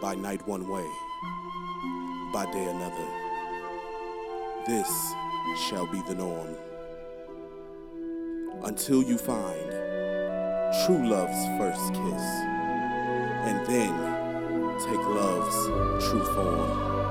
By night, one way, by day, another. This shall be the norm. Until you find true love's first kiss, and then take love's true form.